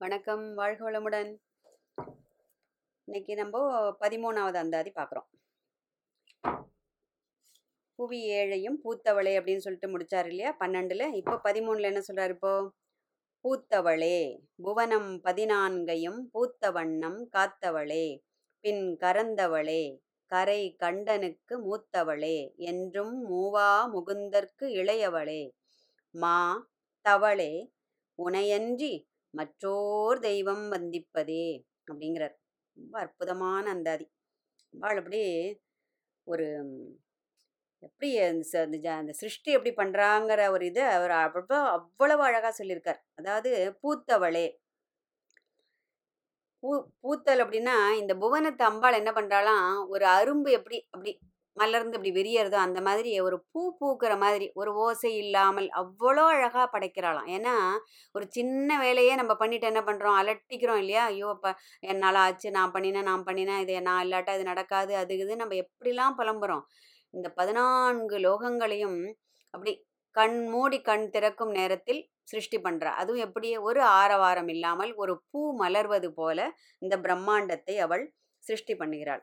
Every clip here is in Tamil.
வணக்கம் வாழ்க வளமுடன். இன்னைக்கு நம்ம பதிமூணாவது அந்தாதி பார்க்குறோம் புவி ஏழையும் பூத்தவளே அப்படின்னு சொல்லிட்டு முடிச்சார் இல்லையா? பன்னெண்டுல. இப்போ பதிமூணுல என்ன சொல்றாரு இப்போ? பூத்தவளே புவனம் பதினான்கையும் பூத்த வண்ணம் காத்தவளே பின் கரந்தவளே கரை கண்டனுக்கு மூத்தவளே என்றும் மூவா முகுந்தற்கு இளையவளே மா தவளே உனையன்றி மற்றோர் தெய்வம் வந்திப்பதே அப்படிங்கிறார். ரொம்ப அற்புதமான அந்தாதி அம்பாள் அப்படி ஒரு எப்படி அந்த அந்த ஜ- அந்த சிருஷ்டி எப்படி பண்ணுறாங்கிற ஒரு இதை அவர் அவ்வளோ அவ்வளவு அழகாக சொல்லியிருக்கார். அதாவது பூத்தவளே. பூ பூத்தல் அப்படின்னா இந்த புவனத்தை அம்பாள் என்ன பண்ணுறாலாம் ஒரு அரும்பு எப்படி அப்படி மலர்ந்து இப்படி வெறியறதோ அந்த மாதிரி ஒரு பூ பூக்கிற மாதிரி ஒரு ஓசை இல்லாமல் அவ்வளோ அழகாக படைக்கிறாளாம். ஏன்னா ஒரு சின்ன வேலையே நம்ம பண்ணிட்டு என்ன பண்ணுறோம் அலட்டிக்கிறோம் இல்லையா? ஐயோ இப்போ என்னால் ஆச்சு நான் பண்ணினேன் நான் பண்ணினேன் இது நான் இல்லாட்டா இது நடக்காது அது இது நம்ம எப்படிலாம் புலம்புறோம்? இந்த பதினான்கு லோகங்களையும் அப்படி கண் மூடி கண் திறக்கும் நேரத்தில் சிருஷ்டி பண்ணுறா அதுவும் எப்படியே ஒரு ஆரவாரம் இல்லாமல் ஒரு பூ மலர்வது போல இந்த பிரம்மாண்டத்தை அவள் சிருஷ்டி பண்ணுகிறாள்.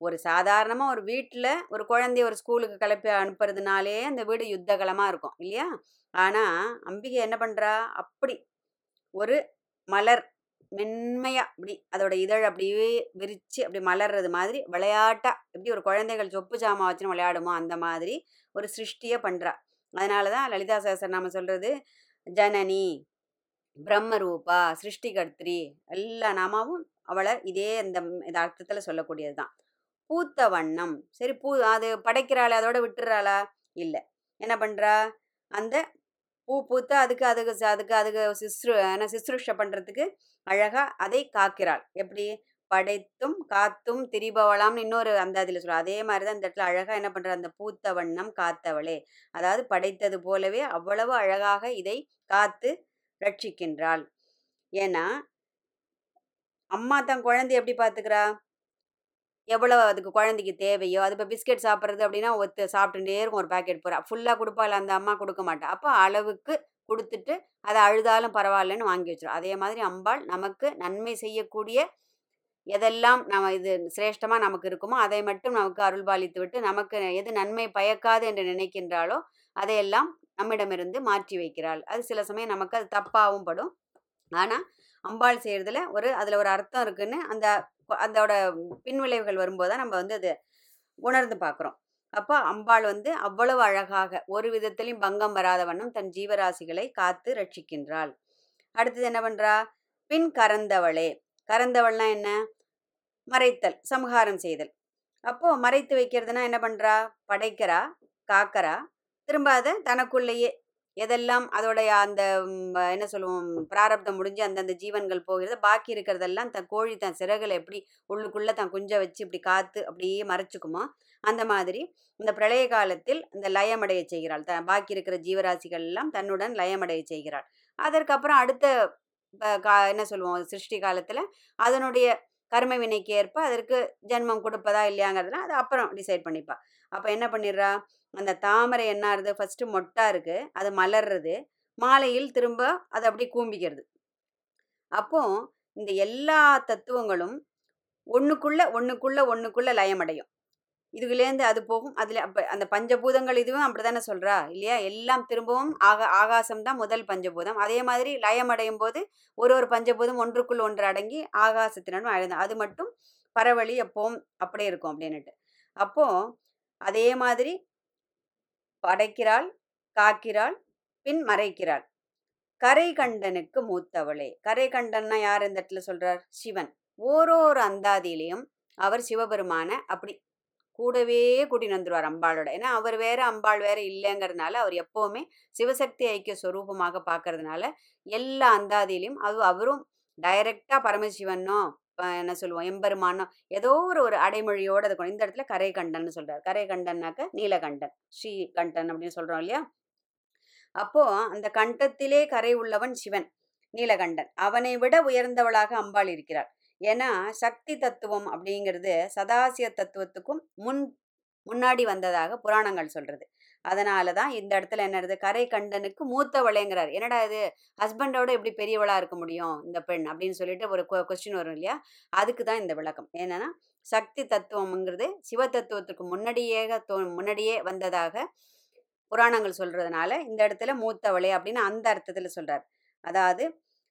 ஒரு சாதாரணமாக ஒரு வீட்டில் ஒரு குழந்தைய ஒரு ஸ்கூலுக்கு கிளப்பி அனுப்புறதுனாலே அந்த வீடு யுத்தகலமாக இருக்கும் இல்லையா? ஆனால் அம்பிகை என்ன பண்ணுறா அப்படி ஒரு மலர் மென்மையாக அப்படி அதோட இதழ் அப்படியே விரித்து அப்படி மலர்றது மாதிரி விளையாட்டா எப்படி ஒரு குழந்தைகள் சொப்பு ஜாமா வச்சுன்னு விளையாடுமோ அந்த மாதிரி ஒரு சிருஷ்டியை பண்ணுறா அதனால தான் லலிதா சகஸ்ரநாமம் சொல்கிறது ஜனனி பிரம்மரூபா சிருஷ்டிகர்த்திரி எல்லா நாமாவும் அவளை இதே இந்த அர்த்தத்தில் சொல்லக்கூடியது தான் பூத்த வண்ணம். சரி பூ அது படைக்கிறாளா அதோட விட்டுறாளா? இல்லை. என்ன பண்ணுறா அந்த பூ பூத்து அதுக்கு அதுக்கு ச- அதுக்கு அதுக்கு சிஸ்ரு என்ன சிஸ்ருஷ பண்ணுறதுக்கு அழகாக அதை காக்கிறாள். எப்படி? படைத்தும் காத்தும் திரிபவளாம்னு இன்னொரு அந்த அதில் சொல்ல அதே மாதிரி தான் இந்த இடத்துல அழகாக என்ன பண்றா? அந்த பூத்த வண்ணம் காத்தவளே. அதாவது படைத்தது போலவே அவ்வளவு அழகாக இதை காத்து ரட்சிக்கின்றாள். ஏன்னா அம்மா தன் குழந்தைய எப்படி பார்த்துக்கிறா எவ்வளவு அதுக்கு குழந்தைக்கு தேவையோ அது இப்போ பிஸ்கெட் சாப்பிட்றது அப்படின்னா ஒத்து சாப்பிட்டுட்டே இருக்கும் ஒரு பாக்கெட் பூரா. ஃபுல்லாக கொடுப்பாள் அந்த அம்மா கொடுக்க மாட்டா. அப்போ அளவுக்கு கொடுத்துட்டு அதை அழுதாலும் பரவாயில்லன்னு வாங்கி வச்சிடும் அதே மாதிரி அம்பாள் நமக்கு நன்மை செய்யக்கூடிய எதெல்லாம் நம்ம இது சிரேஷ்டமாக நமக்கு இருக்குமோ அதை மட்டும் நமக்கு அருள்பாலித்து விட்டு நமக்கு எது நன்மை பயக்காது என்று நினைக்கின்றாலோ அதையெல்லாம் நம்மிடமிருந்து மாற்றி வைக்கிறாள். அது சில சமயம் நமக்கு அது தப்பாகவும் படும். ஆனால் அம்பாள் செய்கிறதுல ஒரு அதில் ஒரு அர்த்தம் இருக்குன்னு அந்த அதோட பின்விளைவுகள் வரும்போது தான் நம்ம வந்து அது உணர்ந்து பார்க்குறோம் அப்போ அம்பாள் வந்து அவ்வளவு அழகாக ஒரு விதத்திலையும் பங்கம் வராத வண்ணம் தன் ஜீவராசிகளை காத்து ரட்சிக்கின்றாள். அடுத்தது என்ன பண்ணுறா பின் கறந்தவளே. கறந்தவள்னா என்ன? மறைத்தல் சம்ஹாரம் செய்தல். அப்போது மறைத்து வைக்கிறதுனா என்ன பண்ணுறா படைக்கிறா காக்கறா. திரும்ப அதை தனக்குள்ளேயே எதெல்லாம் அதோடைய அந்த என்ன சொல்லுவோம் பிராரப்தம் முடிஞ்சு அந்தந்த ஜீவன்கள் போகிறது பாக்கி இருக்கிறதெல்லாம் தன் கோழி தன் சிறகுல எப்படி உள்ளுக்குள்ளே தன் குஞ்சை வச்சு இப்படி காத்து அப்படியே மறைச்சுக்குமோ? அந்த மாதிரி இந்த பிரளய காலத்தில் இந்த லயமடைய செய்கிறாள். த பாக்கி இருக்கிற ஜீவராசிகள் எல்லாம் தன்னுடன் லயமடைய செய்கிறாள். அதற்கப்புறம் அடுத்த ப- கா- என்ன சொல்லுவோம் சிருஷ்டி காலத்தில் அதனுடைய கர்ம வினைக்கு ஏற்ப அதற்கு ஜென்மம் கொடுப்பதா இல்லையாங்கிறதுலாம் அது அப்புறம் டிசைட் பண்ணிப்பா. அப்போ என்ன பண்ணிடுறா? அந்த தாமரை என்ன ஆறுது ஃபர்ஸ்ட் மொட்டா இருக்கு. அது மலர்றது. மாலையில் திரும்ப அது அப்படி கூம்பிக்கிறது. அப்போ இந்த எல்லா தத்துவங்களும் ஒண்ணுக்குள்ள ஒண்ணுக்குள்ள ஒண்ணுக்குள்ள லயமடையும். இதுலேருந்து அது போகும். அதுல அப்ப அந்த பஞ்சபூதங்கள் இதுவும் அப்படிதானே சொல்றா? இல்லையா? எல்லாம் திரும்பவும் ஆகா ஆகாசம் தான் முதல் பஞ்சபூதம். அதே மாதிரி லயமடையும் போது ஒரு ஒரு பஞ்சபூதம் ஒன்றுக்குள் ஒன்று அடங்கி ஆகாசத்தினும் அழுந்தம் அது மட்டும் பரவழி எப்பவும் அப்படியே இருக்கும் அப்படின்னுட்டு. அப்போ அதே மாதிரி படைக்கிறாள் காக்கிறாள் பின் மறைக்கிறாள். கரைகண்டனுக்கு மூத்தவளே. கரைகண்டன்னா யார் இந்த இடத்துல சொல்றார்? சிவன். ஓரோரு அந்தாதியிலையும் அவர் சிவபெருமான அப்படி கூடவே கூட்டின்னு வந்துருவார் அம்பாளோட. ஏன்னா அவர் வேற அம்பாள் வேற இல்லைங்கிறதுனால அவர் எப்பவுமே சிவசக்தி ஐக்கிய ஸ்வரூபமாக பார்க்கறதுனால எல்லா அந்தாதியிலையும் அது அவரும் டைரக்டா பரமசிவனோ என்ன சொல்லுவோம்? எம்பெருமானோ ஏதோ ஒரு ஒரு அடைமொழியோட அதை இந்த இடத்துல கரை கண்டன் சொல்றாரு. கரை கண்டன்னாக்க நீலகண்டன் ஸ்ரீ கண்டன் அப்படின்னு சொல்றோம் இல்லையா? அப்போ அந்த கண்டத்திலே கரை உள்ளவன் சிவன் நீலகண்டன். அவனை விட உயர்ந்தவளாக அம்பாள் இருக்கிறாள். ஏன்னா சக்தி தத்துவம் அப்படிங்கிறது சதாசிய தத்துவத்துக்கும் முன் முன்னாடி வந்ததாக புராணங்கள் சொல்றது. அதனால தான் இந்த இடத்துல என்னது கரை கண்டனுக்கு மூத்தவளேங்கிறார். என்னடா இது? ஹஸ்பண்டோட எப்படி பெரியவளாக இருக்க முடியும் இந்த பெண் அப்படின்னு சொல்லிட்டு ஒரு கொஸ்டின் வரும் இல்லையா? அதுக்கு தான் இந்த விளக்கம். என்னன்னா சக்தி தத்துவம்ங்கிறது சிவ தத்துவத்துக்கு முன்னாடியே தோ முன்னாடியே வந்ததாக புராணங்கள் சொல்றதுனால இந்த இடத்துல மூத்தவளே அப்படின்னு அந்த அர்த்தத்தில் சொல்றார். அதாவது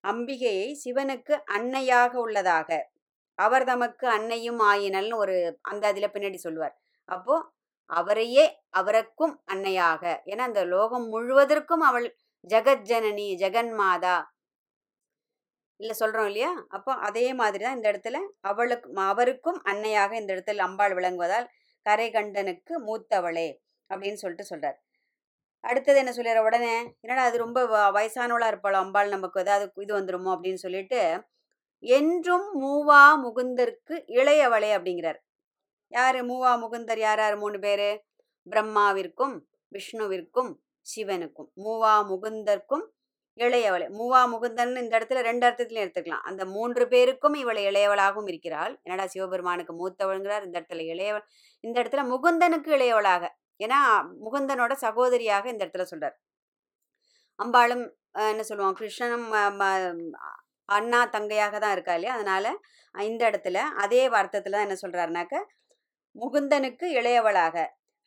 அம்பிகையை சிவனுக்கு அன்னையாக உள்ளதாக அவர் தமக்கு அன்னையும் ஆயினல்னு ஒரு அந்த அதில் பின்னாடி சொல்லுவார். அப்போ அவரையே அவருக்கும் அன்னையாக. ஏன்னா அந்த லோகம் முழுவதற்கும் அவள் ஜெகஜனனி ஜெகன்மாதா இல்லை சொல்கிறோம் இல்லையா? அப்போ அதே மாதிரி தான் இந்த இடத்துல அவளுக்கு அவருக்கும் அன்னையாக இந்த இடத்துல அம்பாள் விளங்குவதால் கரைகண்டனுக்கு மூத்தவளே அப்படின்னு சொல்லிட்டு சொல்கிறார் அடுத்தது என்ன சொல்லிடுற உடனே என்னடா அது ரொம்ப வயசானவளாக இருப்பாளோ அம்பாள் நமக்கு? ஏதாவது இது வந்துருமோ? அப்படின்னு சொல்லிட்டு என்றும் மூவா முகுந்தருக்கு இளையவளே அப்படிங்கிறார். யார்? மூவா முகுந்தர் யார் யார் மூணு பேர். பிரம்மாவிற்கும் விஷ்ணுவிற்கும் சிவனுக்கும். மூவா முகுந்தர்க்கும் இளையவளை. மூவா முகுந்தன் இந்த இடத்துல ரெண்டு அர்த்தத்திலையும் எடுத்துக்கலாம். அந்த மூன்று பேருக்கும் இவளை இளையவளாகவும் இருக்கிறாள். என்னடா சிவபெருமானுக்கு மூத்தவள்ங்கிறார் இந்த இடத்துல இளையவள் இந்த இடத்துல முகுந்தனுக்கு இளையவளாக. ஏன்னா முகுந்தனோட சகோதரியாக இந்த இடத்துல சொல்றார். அம்பாளும் என்ன சொல்லுவோம் கிருஷ்ணனும் அண்ணா தங்கையாக தான் இருக்கா இல்லையா? அதனால இந்த இடத்துல அதே அர்த்தத்தில் தான் என்ன சொல்றாருனாக்க முகுந்தனுக்கு இளையவளாக.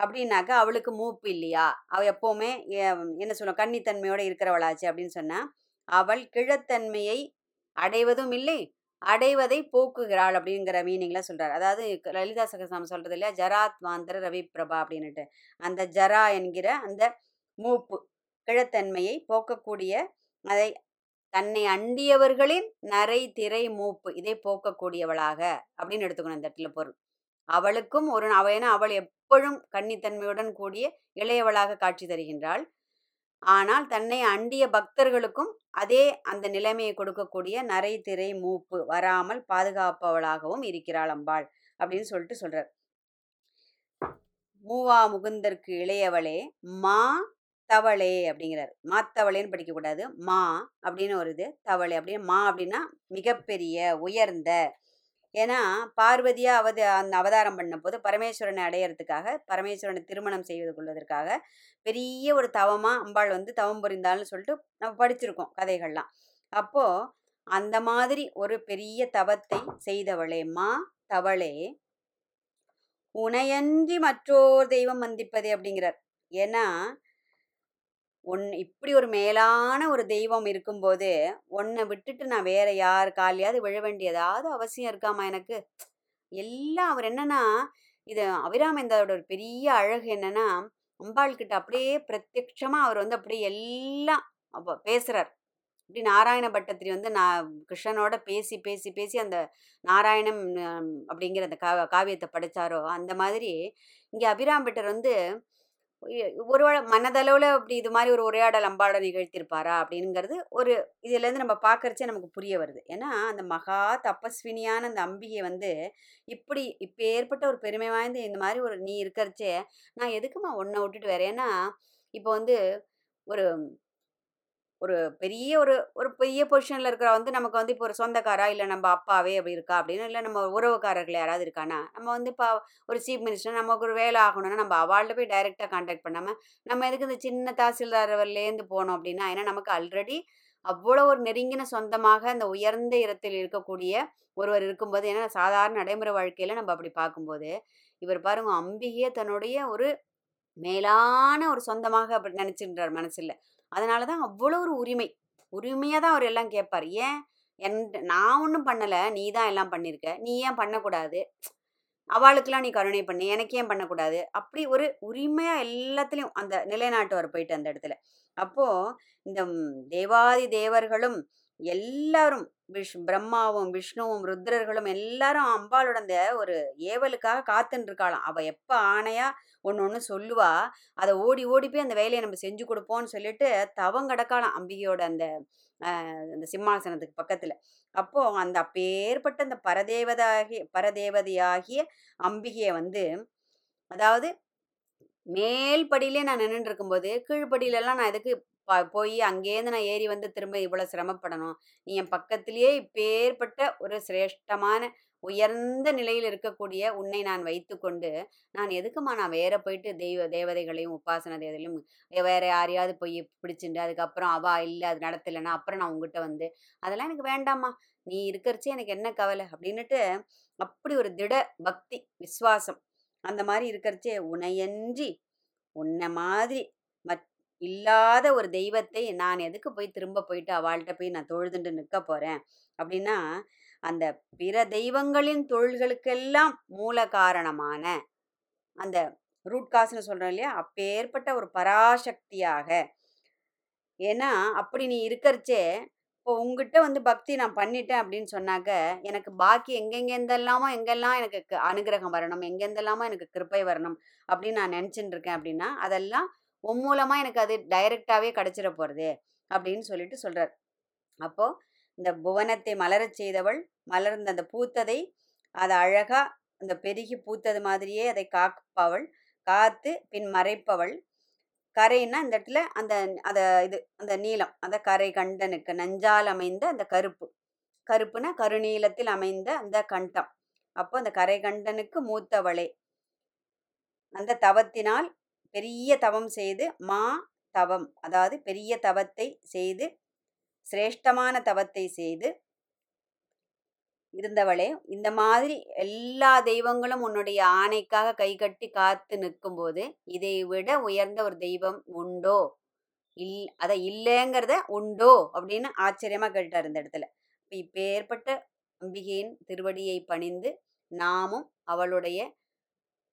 அப்படின்னாக்கா அவளுக்கு மூப்பு இல்லையா? அவள் எப்போவுமே என்ன சொல்லுவோம்? கன்னித்தன்மையோடு இருக்கிறவளாச்சு அப்படின்னு சொன்னால் அவள் கிழத்தன்மையை அடைவதும் இல்லை அடைவதை போக்குகிறாள் அப்படிங்கிற மீனிங்கில் சொல்கிறார் அதாவது லலிதா சகசாமி சொல்கிறது இல்லையா? ஜராத் வாந்தர ரவி பிரபா அப்படின்னுட்டு. அந்த ஜரா என்கிற அந்த மூப்பு கிழத்தன்மையை போக்கக்கூடிய அதை தன்னை அண்டியவர்களின் நரை திரை மூப்பு இதை போக்கக்கூடியவளாக அப்படின்னு எடுத்துக்கணும் இந்த இடத்துல பொருள். அவளுக்கும் ஒரு அவ ஏன்னா அவள் எப்பொழுதும் கன்னித்தன்மையுடன் கூடிய இளையவளாக காட்சி தருகின்றாள். ஆனால் தன்னை அண்டிய பக்தர்களுக்கும் அதே அந்த நிலைமையை கொடுக்கக்கூடிய நரை திரை மூப்பு வராமல் பாதுகாப்பவளாகவும் இருக்கிறாள் அம்பாள் அப்படின்னு சொல்லிட்டு சொல்றார். மூவா முகுந்தற்கு இளையவளே மா தவளே அப்படிங்கிறார். மாத்தவளேன்னு படிக்கக்கூடாது. மா அப்படின்னு ஒரு இது தவளை அப்படின்னு மா அப்படின்னா மிகப்பெரிய உயர்ந்த ஏன்னா பார்வதியா அவத அந்த அவதாரம் பண்ணும்போது போது பரமேஸ்வரனை அடையிறதுக்காக பரமேஸ்வரனை திருமணம் செய்வது கொள்வதற்காக பெரிய ஒரு தவமாக அம்பாள் வந்து தவம் புரிந்தாள்னு சொல்லிட்டு நம்ம படிச்சிருக்கோம் கதைகள்லாம். அப்போது அந்த மாதிரி ஒரு பெரிய தவத்தை செய்தவளே மா தவளே உனையன்றி மற்றோர் தெய்வம் வந்திப்பதே அப்படிங்கிறார். ஏன்னா ஒன் இப்படி ஒரு மேலான ஒரு தெய்வம் இருக்கும்போது உன்னை விட்டுட்டு நான் வேற யார் காலையாவது விழ வேண்டிய ஏதாவது அவசியம் இருக்காமா எனக்கு? எல்லாம் அவர் என்னன்னா இது அபிராமேந்தாவோட ஒரு பெரிய அழகு என்னன்னா அம்பாள் கிட்ட அப்படியே பிரத்யட்சமா அவர் வந்து அப்படியே எல்லாம் அப்போ பேசுறார். இப்படி நாராயண பட்டத்திரி வந்து நான் கிருஷ்ணனோட பேசி பேசி பேசி அந்த நாராயணம் அப்படிங்கிற அந்த கா காவியத்தை படித்தாரோ அந்த மாதிரி இங்கே அபிராம்பட்டர் வந்து ஒரு மனதளவில் அப்படி இது மாதிரி ஒரு உரையாடல் அம்பாட நிகழ்த்தியிருப்பாரா அப்படிங்கிறது ஒரு இதுலேருந்து நம்ம பார்க்கறச்சே நமக்கு புரிய வருது. ஏன்னா அந்த மகா தபஸ்வினியான அந்த அம்பிகை வந்து இப்படி இப்போ ஏற்பட்ட ஒரு பெருமை வாய்ந்த இந்த மாதிரி ஒரு நீ இருக்கிறச்சே நான் எதுக்குமா ஒன்றை விட்டுட்டு வரேன் ஏன்னா இப்போ வந்து ஒரு ஒரு பெரிய ஒரு ஒரு பெரிய பொசிஷனில் இருக்கிற வந்து நமக்கு வந்து இப்போ ஒரு சொந்தக்காரா இல்லை நம்ம அப்பாவே அப்படி இருக்கா அப்படின்னு இல்லை நம்ம உறவுக்காரர்கள் யாராவது இருக்கானா நம்ம வந்து இப்போ ஒரு சீஃப் மினிஸ்டர் நமக்கு ஒரு வேலை ஆகணும்னா நம்ம அவார்டில் போய் டைரெக்டாக காண்டாக்ட் பண்ணாமல் நம்ம எதுக்கு இந்த சின்ன தாசில்தார்லேருந்து போனோம் அப்படின்னா ஏன்னா நமக்கு ஆல்ரெடி அவ்வளோ ஒரு நெருங்கின சொந்தமாக அந்த உயர்ந்த இடத்தில் இருக்கக்கூடிய ஒருவர் இருக்கும்போது ஏன்னா சாதாரண நடைமுறை வாழ்க்கையில் நம்ம அப்படி பார்க்கும்போது இவர் பாருங்க அம்பிகையே தன்னுடைய ஒரு மேலான ஒரு சொந்தமாக அப்படி நினச்சின்றார் மனசில். அதனால தான் அவ்வளோ ஒரு உரிமை. உரிமையாக தான் அவர் எல்லாம் கேட்பார் ஏன்? என் நான் ஒன்றும் பண்ணலை. நீ தான் எல்லாம் பண்ணியிருக்க நீ ஏன் பண்ணக்கூடாது? அவளுக்கெல்லாம் நீ கருணை பண்ணி. எனக்கு ஏன் பண்ணக்கூடாது? அப்படி ஒரு உரிமையாக எல்லாத்துலேயும் அந்த நிலைநாட்டுவார் போயிட்டு அந்த இடத்துல. அப்போது இந்த தேவாதி தேவர்களும் எல்லாரும் விஷ் பிரம்மாவும் விஷ்ணுவும் ருத்ரர்களும் எல்லாரும் அம்பாளோட அந்த ஒரு ஏவலுக்காக காத்துன்னு இருக்காளாம் அவள் எப்போ ஆணையா ஒன்று ஒன்று சொல்லுவா. அதை ஓடி ஓடி போய் அந்த வேலையை நம்ம செஞ்சு கொடுப்போம்னு சொல்லிட்டு தவம் கிடக்காளாம் அம்பிகையோட அந்த அந்த சிம்மாசனத்துக்கு பக்கத்தில். அப்போது அந்த அப்பேற்பட்ட அந்த பரதேவதாகிய பரதேவதையாகிய அம்பிகையை வந்து அதாவது மேல் படியிலே நான் நின்றுட்டு இருக்கும்போது கீழ்ப்படியிலலாம் நான் எதுக்கு போய் அங்கேருந்து நான் ஏறி வந்து திரும்ப இவ்வளோ சிரமப்படணும். நீ என் பக்கத்திலேயே இப்பேற்பட்ட ஒரு சிரேஷ்டமான, உயர்ந்த நிலையில் இருக்கக்கூடிய உன்னை நான் வைத்துக்கொண்டு, நான் எதுக்கும்மா நான் வேற போயிட்டு தெய்வ தேவதைகளையும், உபாசன தேவதைகளையும் வேற யாரையாவது போய் பிடிச்சுண்டு, அதுக்கப்புறம் அவா இல்லை அது நடத்தலைன்னா, அப்புறம் நான் உங்ககிட்ட வந்து, அதெல்லாம் எனக்கு வேண்டாம்மா. நீ இருக்கிறச்சே எனக்கு என்ன கவலை? அப்படின்னுட்டு, அப்படி ஒரு திட பக்தி, விசுவாசம். அந்த மாதிரி இருக்கிறச்சே, உனையன்றி, உன்னை மாதிரி இல்லாத ஒரு தெய்வத்தை நான் எதுக்கு போய் திரும்ப போயிட்டு அவள்கிட்ட போய் நான் தொழுதுண்டு நிற்க போறேன்? அப்படின்னா, அந்த பிற தெய்வங்களின் தொழில்களுக்கெல்லாம் மூல காரணமான, அந்த ரூட் காசுன்னு சொல்கிறோம் இல்லையா? அப்பேற்பட்ட ஒரு பராசக்தியாக ஏன்னா, அப்படி நீ இருக்கறச்சே, இப்போ உங்ககிட்ட வந்து பக்தி நான் பண்ணிட்டேன் அப்படின்னு சொன்னாக்க, எனக்கு பாக்கி எங்கெங்கெந்தெல்லாமோ எங்கெல்லாம் எனக்கு க அனுக்கிரகம் வரணும், எங்கெந்தெல்லாமோ எனக்கு கிருப்பை வரணும் அப்படின்னு நான் நினச்சிட்டு இருக்கேன் அப்படின்னா, அதெல்லாம் உன் மூலமா எனக்கு அது டைரெக்டாகவே கிடைச்சிட போறதே, அப்படின்னு சொல்லிட்டு சொல்றார். அப்போ, இந்த புவனத்தை மலரச் செய்தவள், மலர்ந்த அந்த பூத்ததை, அதை அழகா அந்த பெருகி பூத்தது மாதிரியே அதை காப்பவள், காத்து பின் மறைப்பவள். கரைன்னா இந்த இடத்துல அந்த அத இது அந்த நீளம் அந்த கரை கண்டனுக்கு நஞ்சால் அமைந்த அந்த கருப்பு. கருப்புனா கருநீலத்தில் அமைந்த அந்த கண்டம். அப்போ அந்த கரை கண்டனுக்கு மூத்தவளே. அந்த தவத்தினால் பெரிய தவம் செய்து, மா தவம். அதாவது பெரிய தவத்தை செய்து, சிரேஷ்டமான தவத்தை செய்து இருந்தவளே, இந்த மாதிரி எல்லா தெய்வங்களும் உன்னுடைய ஆணைக்காக கைகட்டி காத்து நிற்கும்போது, இதை விட உயர்ந்த ஒரு தெய்வம் உண்டோ? இல் அதை இல்லைங்கிறத உண்டோ? அப்படின்னு ஆச்சரியமா கேட்டார் இந்த இடத்துல. இப்ப இப்பேற்பட்ட அம்பிகையின் திருவடியை பணிந்து, நாமும் அவளுடைய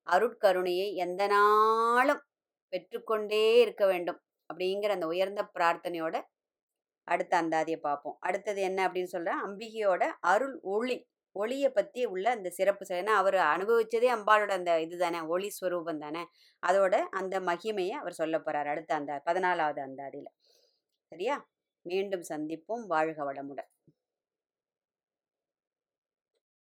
அருட்கருணையை எந்த நாளும் பெற்றுக்கொண்டே இருக்க வேண்டும். அப்படிங்கிற அந்த உயர்ந்த பிரார்த்தனையோட, அடுத்த அந்தாதியை பார்ப்போம். அடுத்தது என்ன அப்படின்னு சொல்கிறேன் அம்பிகையோட அருள் ஒளி. ஒளியை பற்றி உள்ள அந்த சிறப்பு ஏன்னா அவர் அனுபவித்ததே அம்பாளோட அந்த இதுதானே, ஒளி ஸ்வரூபம் தானே. அதோட அந்த மகிமையை அவர் சொல்ல போகிறார் அடுத்த அந்த பதினாலாவது அந்தாதியில் சரியா? மீண்டும் சந்திப்போம். வாழ்க வளமுடன்.